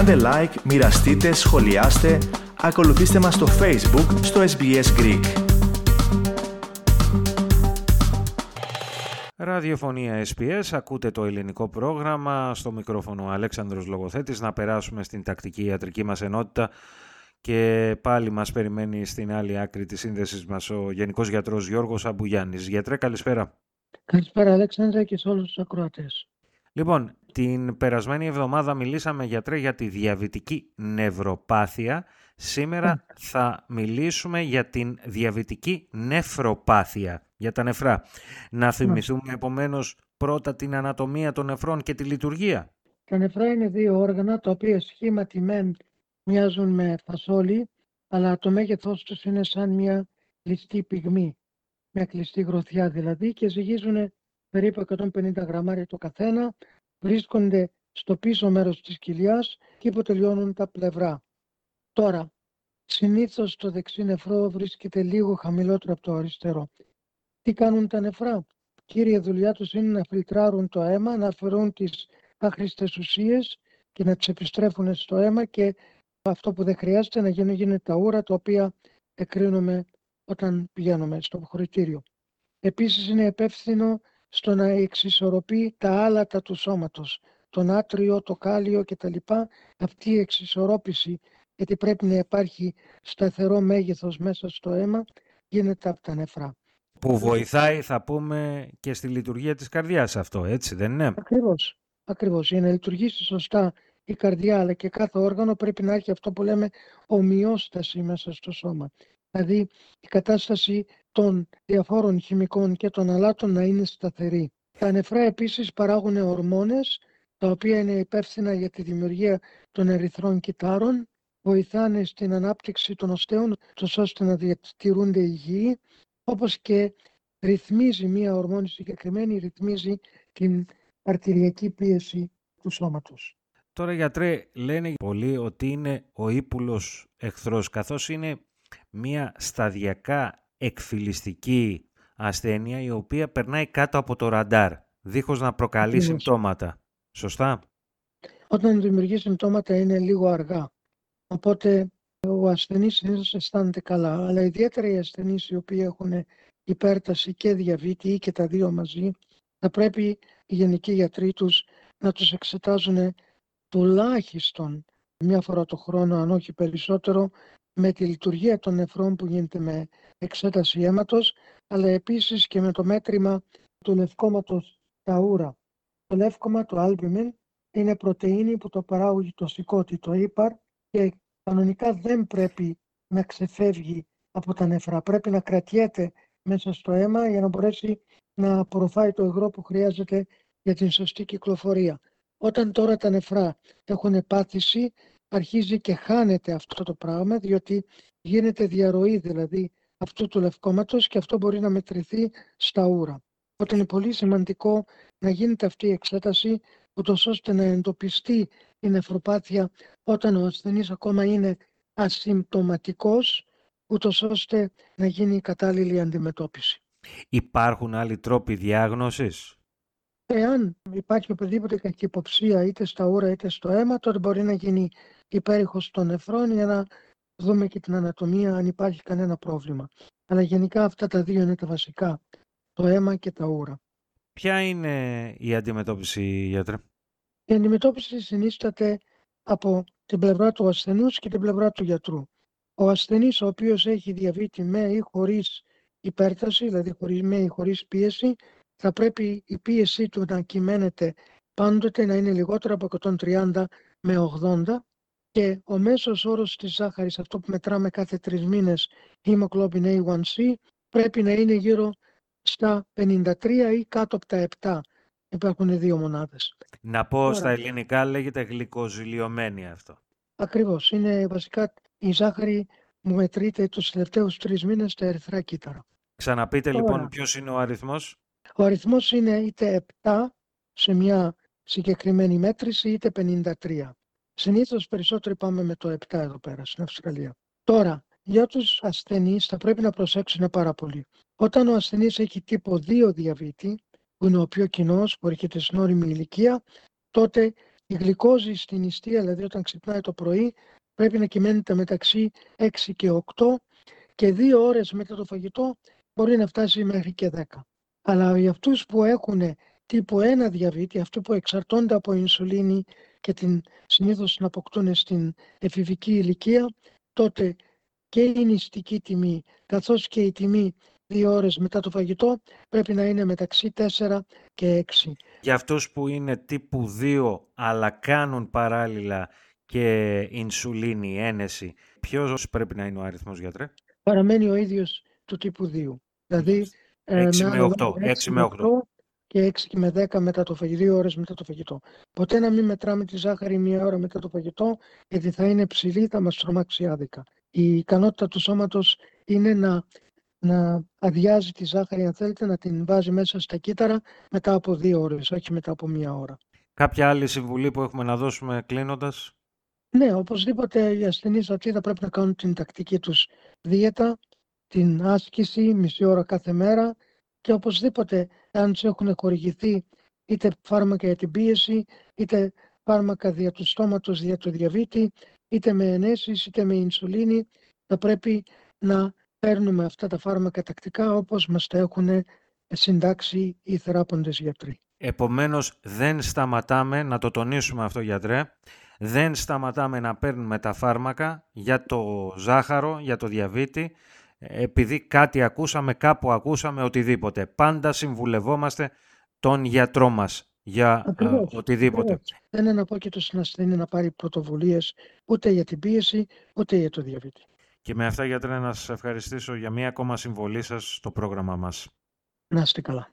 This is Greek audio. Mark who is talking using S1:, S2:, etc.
S1: Κάντε like, μοιραστείτε, σχολιάστε, ακολουθήστε μας στο Facebook, στο SBS Greek.
S2: Ραδιοφωνία SPS, ακούτε το ελληνικό πρόγραμμα, στο μικρόφωνο Αλέξανδρος Λογοθέτης, να περάσουμε στην τακτική ιατρική μας ενότητα και πάλι μας περιμένει στην άλλη άκρη της σύνδεσης μας ο Γενικός Γιατρός Γιώργος Αμπουγιάννης. Γιατρέ, καλησπέρα.
S3: Καλησπέρα Αλέξανδρα και σε όλους τους ακροατές.
S2: Λοιπόν, την περασμένη εβδομάδα μιλήσαμε γιατρέ για τη διαβητική νευροπάθεια. Σήμερα
S3: Ναι.
S2: θα μιλήσουμε για την διαβητική νεφροπάθεια, για τα νεφρά. Να θυμηθούμε επομένως πρώτα την ανατομία των νεφρών και τη λειτουργία.
S3: Τα νεφρά είναι δύο όργανα τα οποία σχήματι μεν μοιάζουν με φασόλι, αλλά το μέγεθός τους είναι σαν μια κλειστή πυγμή, μια κλειστή γροθιά δηλαδή και ζυγίζουν περίπου 150 γραμμάρια το καθένα, βρίσκονται στο πίσω μέρος της κοιλιάς και υποτελειώνουν τα πλευρά. Τώρα, συνήθως το δεξί νεφρό βρίσκεται λίγο χαμηλότερο από το αριστερό. Τι κάνουν τα νεφρά; Κύρια δουλειά τους είναι να φιλτράρουν το αίμα, να αφαιρούν τις άχρηστες ουσίες και να τις επιστρέφουν στο αίμα και αυτό που δεν χρειάζεται να γίνουν γίνεται τα ούρα τα οποία εκρίνουμε όταν πηγαίνουμε στο χωρητήριο. Επίσης είναι υπεύθυνο στο να εξισορροπεί τα άλατα του σώματος, το νάτριο, το κάλιο κτλ. Αυτή η εξισορρόπηση, γιατί πρέπει να υπάρχει σταθερό μέγεθος μέσα στο αίμα, γίνεται από τα νεφρά.
S2: Που βοηθάει, θα πούμε, και στη λειτουργία της καρδιάς αυτό, έτσι δεν είναι;
S3: Ακριβώς. Ακριβώς. Για να λειτουργήσει σωστά η καρδιά αλλά και κάθε όργανο πρέπει να έχει αυτό που λέμε ομοιόσταση μέσα στο σώμα. Δηλαδή η κατάσταση των διαφόρων χημικών και των αλάτων να είναι σταθερή. Τα νεφρά επίσης παράγουν ορμόνες τα οποία είναι υπεύθυνα για τη δημιουργία των ερυθρών κυτάρων, βοηθάνε στην ανάπτυξη των οστέων τόσο ώστε να διατηρούνται υγιεί, όπως και ρυθμίζει μία ορμόνη συγκεκριμένη, ρυθμίζει την αρτηριακή πίεση του σώματος.
S2: Τώρα γιατρέ λένε πολλοί ότι είναι ο ύπουλος εχθρός καθώς είναι μια σταδιακά εκφυλιστική ασθένεια η οποία περνάει κάτω από το ραντάρ δίχως να προκαλεί
S3: Ακριβώς.
S2: συμπτώματα. Σωστά;
S3: Όταν δημιουργεί συμπτώματα είναι λίγο αργά. Οπότε ο ασθενής συνήθως αισθάνεται καλά. Αλλά ιδιαίτερα οι ασθενείς οι οποίοι έχουν υπέρταση και διαβήτη ή και τα δύο μαζί, θα πρέπει οι γενικοί γιατροί τους να τους εξετάζουν τουλάχιστον μία φορά το χρόνο, αν όχι περισσότερο, με τη λειτουργία των νεφρών που γίνεται με εξέταση αίματος, αλλά επίσης και με το μέτρημα του λευκόματος τα ούρα. Το λεύκομα, το albumin, είναι πρωτεΐνη που το παράγει το σηκώτη, το ύπαρ και κανονικά δεν πρέπει να ξεφεύγει από τα νεφρά. Πρέπει να κρατιέται μέσα στο αίμα για να μπορέσει να απορροφάει το υγρό που χρειάζεται για την σωστή κυκλοφορία. Όταν τώρα τα νεφρά έχουν πάθηση, αρχίζει και χάνεται αυτό το πράγμα, διότι γίνεται διαρροή δηλαδή αυτού του λευκόματος και αυτό μπορεί να μετρηθεί στα ούρα. Οπότε είναι πολύ σημαντικό να γίνεται αυτή η εξέταση, ούτως ώστε να εντοπιστεί η νεφροπάθεια όταν ο ασθενής ακόμα είναι ασυμπτωματικός, ούτως ώστε να γίνει η κατάλληλη αντιμετώπιση.
S2: Υπάρχουν άλλοι τρόποι διάγνωσης;
S3: Εάν υπάρχει οποιαδήποτε κακυποψία είτε στα ούρα είτε στο αίμα, τότε μπορεί να γίνει υπέρηχος των νεφρών για να δούμε και την ανατομία αν υπάρχει κανένα πρόβλημα. Αλλά γενικά αυτά τα δύο είναι τα βασικά, το αίμα και τα ούρα.
S2: Ποια είναι η αντιμετώπιση γιατρέ;
S3: Η αντιμετώπιση συνίσταται από την πλευρά του ασθενούς και την πλευρά του γιατρού. Ο ασθενής ο οποίος έχει διαβήτη με ή χωρίς υπέρταση, δηλαδή χωρίς με ή χωρίς πίεση, θα πρέπει η πίεσή του να κυμαίνεται πάντοτε να είναι λιγότερο από 130 με 80 και ο μέσος όρος της ζάχαρης, αυτό που μετράμε κάθε τρεις μήνες, hemoglobin A1C, πρέπει να είναι γύρω στα 53 ή κάτω από τα 7. Υπάρχουν δύο μονάδες.
S2: Να πω
S3: Τώρα.
S2: στα ελληνικά λέγεται γλυκοζηλιωμένη αυτό.
S3: Ακριβώς. Είναι βασικά η ζάχαρη που μετρείται τους τελευταίους τρεις μήνες στα ερυθρά κύτταρα.
S2: Ξαναπείτε λοιπόν
S3: Τώρα.
S2: ποιος είναι ο αριθμός.
S3: Ο αριθμός είναι είτε 7 σε μια συγκεκριμένη μέτρηση είτε 53. Συνήθως περισσότεροι πάμε με το 7 εδώ πέρα στην Αυστραλία. Τώρα, για τους ασθενείς θα πρέπει να προσέξουν πάρα πολύ. Όταν ο ασθενής έχει τύπο 2 διαβήτη, που είναι ο πιο κοινός, που έρχεται στην όριμη ηλικία, τότε Η γλυκόζη στην ιστία, δηλαδή όταν ξυπνάει το πρωί, πρέπει να κυμαίνεται μεταξύ 6 και 8 και δύο ώρες μετά το φαγητό μπορεί να φτάσει μέχρι και 10. Αλλά για αυτούς που έχουν τύπου 1 διαβήτη, αυτοί που εξαρτώνται από ινσουλίνη και την συνήθως να αποκτούν στην εφηβική ηλικία, τότε και η νηστική τιμή καθώς και η τιμή δύο ώρες μετά το φαγητό πρέπει να είναι μεταξύ 4 και 6.
S2: Για αυτούς που είναι τύπου 2 αλλά κάνουν παράλληλα και ινσουλίνη, ένεση, ποιος πρέπει να είναι ο αριθμός γιατρέ;
S3: Παραμένει ο ίδιος του τύπου 2. Δηλαδή
S2: 6 με 8. 6 με 8
S3: και 6 και με 10 μετά το φαγητό, δύο ώρες μετά το φαγητό. Ποτέ να μην μετράμε τη ζάχαρη μία ώρα μετά το φαγητό, γιατί θα είναι ψηλή, θα μας τρομάξει άδικα. Η ικανότητα του σώματος είναι να, να αδειάζει τη ζάχαρη, αν θέλετε, να την βάζει μέσα στα κύτταρα μετά από δύο ώρες, όχι μετά από μία ώρα.
S2: Κάποια άλλη συμβουλή που έχουμε να δώσουμε κλείνοντας;
S3: Ναι, οπωσδήποτε οι ασθενείς αυτοί θα πρέπει να κάνουν την τακτική τους δίαιτα, την άσκηση μισή ώρα κάθε μέρα και οπωσδήποτε αν του έχουν χορηγηθεί είτε φάρμακα για την πίεση, είτε φάρμακα δια του στόματος, δια του διαβήτη, είτε με ενέσεις, είτε με ινσουλίνη, θα πρέπει να παίρνουμε αυτά τα φάρμακα τακτικά όπως μας τα έχουν συντάξει οι θεράποντες γιατροί.
S2: Επομένως δεν σταματάμε, να το τονίσουμε αυτό γιατρέ, δεν σταματάμε να παίρνουμε τα φάρμακα για το ζάχαρο, για το διαβήτη, επειδή κάτι ακούσαμε, κάπου ακούσαμε, οτιδήποτε. Πάντα συμβουλευόμαστε τον γιατρό μας για
S3: Ακριβώς,
S2: οτιδήποτε.
S3: Ακριβώς. Δεν είναι απόκειτο στην ασθενή να πάρει πρωτοβουλίες ούτε για την πίεση, ούτε για το διαβήτη.
S2: Και με αυτά, γιατρέ, να σας ευχαριστήσω για μία ακόμα συμβολή σας στο πρόγραμμα μας.
S3: Να είστε καλά.